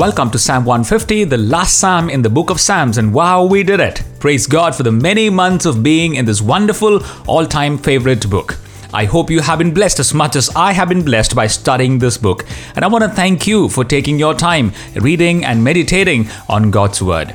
welcome to Psalm 150, the last psalm in the book of Psalms, and wow, we did it! Praise God for the many months of being in this wonderful, all time favorite book. I hope you have been blessed as much as I have been blessed by studying this book, and I want to thank you for taking your time reading and meditating on God's Word.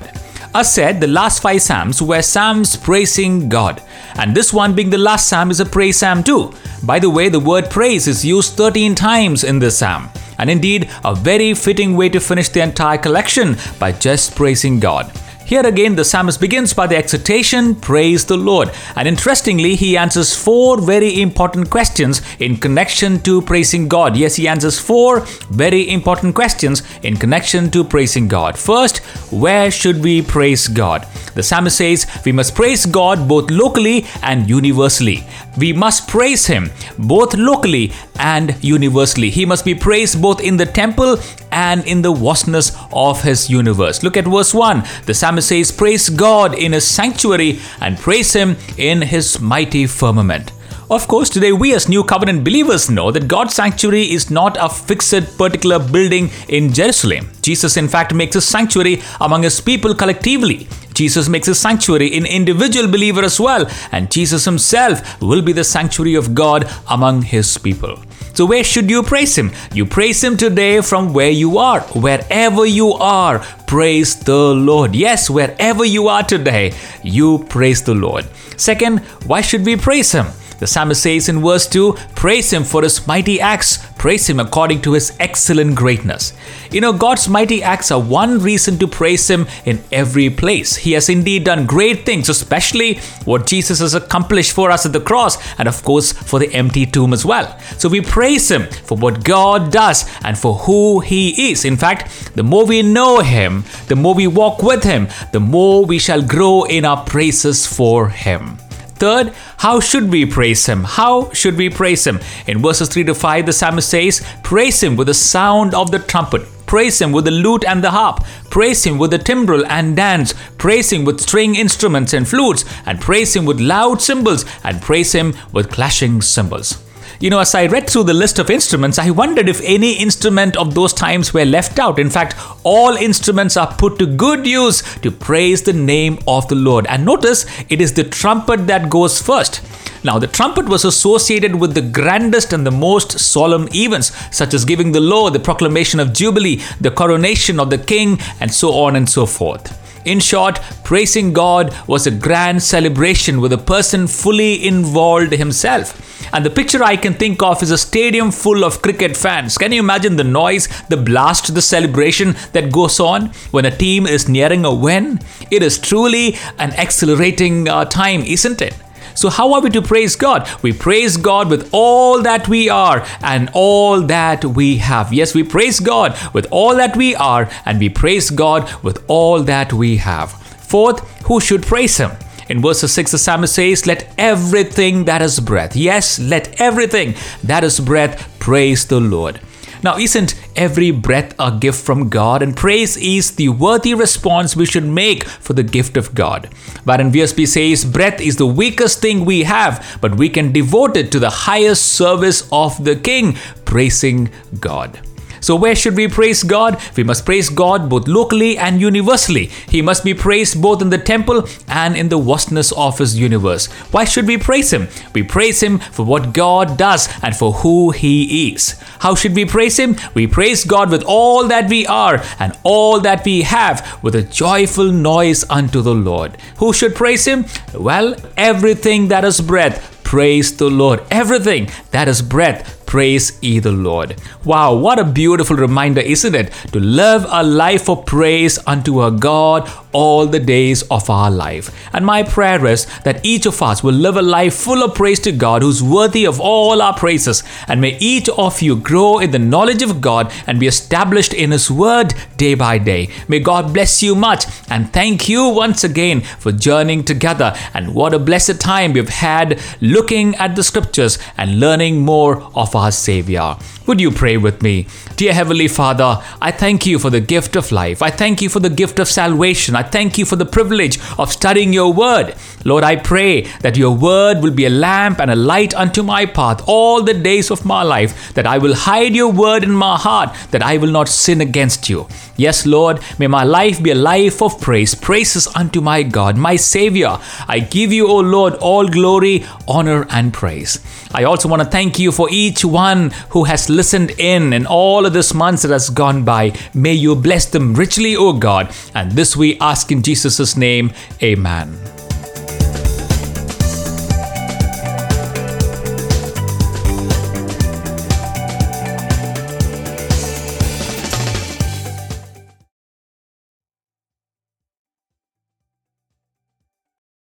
As said, the last five Psalms were Psalms praising God, and this one being the last Psalm is a praise Psalm too. By the way, the word praise is used 13 times in this Psalm and indeed a very fitting way to finish the entire collection by just praising God. Here again, the psalmist begins by the exhortation, Praise the Lord. And interestingly, he answers four very important questions in connection to praising God. Yes, he answers four very important questions in connection to praising God. First, where should we praise God? The psalmist says we must praise God both locally and universally. We must praise Him both locally and universally. He must be praised both in the temple and in the vastness of His universe. Look at verse 1. The psalmist says, Praise God in His sanctuary and praise Him in His mighty firmament. Of course, today we as New Covenant believers know that God's sanctuary is not a fixed particular building in Jerusalem. Jesus, in fact, makes a sanctuary among his people collectively. Jesus makes a sanctuary in individual believer as well, and Jesus himself will be the sanctuary of God among his people. So, where should you praise Him? You praise Him today from where you are. Wherever you are, praise the Lord. Yes, wherever you are today, you praise the Lord. Second, why should we praise Him? The psalmist says in verse 2 Praise him for his mighty acts, praise him according to his excellent greatness. You know, God's mighty acts are one reason to praise him in every place. He has indeed done great things, especially what Jesus has accomplished for us at the cross, and of course for the empty tomb as well. So we praise him for what God does and for who he is. In fact, the more we know him, the more we walk with him, the more we shall grow in our praises for him. Third, how should we praise him? How should we praise him? In verses 3 to 5, the psalmist says, Praise him with the sound of the trumpet. Praise him with the lute and the harp. Praise him with the timbrel and dance. Praise him with string instruments and flutes. And praise him with loud cymbals. And praise him with clashing cymbals. You know, as I read through the list of instruments, I wondered if any instrument of those times were left out. In fact, all instruments are put to good use to praise the name of the Lord. And notice it is the trumpet that goes first. Now, the trumpet was associated with the grandest and the most solemn events, such as giving the law, the proclamation of Jubilee, the coronation of the king, and so on and so forth. In short, praising God was a grand celebration with a person fully involved himself. And the picture I can think of is a stadium full of cricket fans. Can you imagine the noise, the blast, the celebration that goes on when a team is nearing a win? It is truly an exhilarating uh, time, isn't it? So, how are we to praise God? We praise God with all that we are and all that we have. Yes, we praise God with all that we are and we praise God with all that we have. Fourth, who should praise Him? In verse 6, the psalmist says, Let everything that is breath, yes, let everything that is breath praise the Lord. Now, isn't every breath a gift from God? And praise is the worthy response we should make for the gift of God. Warren Wiersbe says, breath is the weakest thing we have, but we can devote it to the highest service of the King, praising God. So, where should we praise God? We must praise God both locally and universally. He must be praised both in the temple and in the vastness of His universe. Why should we praise Him? We praise Him for what God does and for who He is. How should we praise Him? We praise God with all that we are and all that we have with a joyful noise unto the Lord. Who should praise Him? Well, everything that is breath praise the Lord. Everything that is breath, praise ye the Lord. Wow, what a beautiful reminder, isn't it? To live a life of praise unto our God all the days of our life. And my prayer is that each of us will live a life full of praise to God who's worthy of all our praises. And may each of you grow in the knowledge of God and be established in His Word day by day. May God bless you much and thank you once again for journeying together. And what a blessed time we've had looking at the scriptures and learning more of our Savior. Would you pray with me? Dear Heavenly Father, I thank you for the gift of life. I thank you for the gift of salvation. I thank you for the privilege of studying your word. Lord, I pray that your word will be a lamp and a light unto my path all the days of my life, that I will hide your word in my heart, that I will not sin against you. Yes, Lord, may my life be a life of praise, praises unto my God, my Savior. I give you, O Lord, all glory, honor, and praise. I also want to thank you for each one who has listened in in all of this months that has gone by. May you bless them richly, O God. And this we ask in Jesus' name. Amen.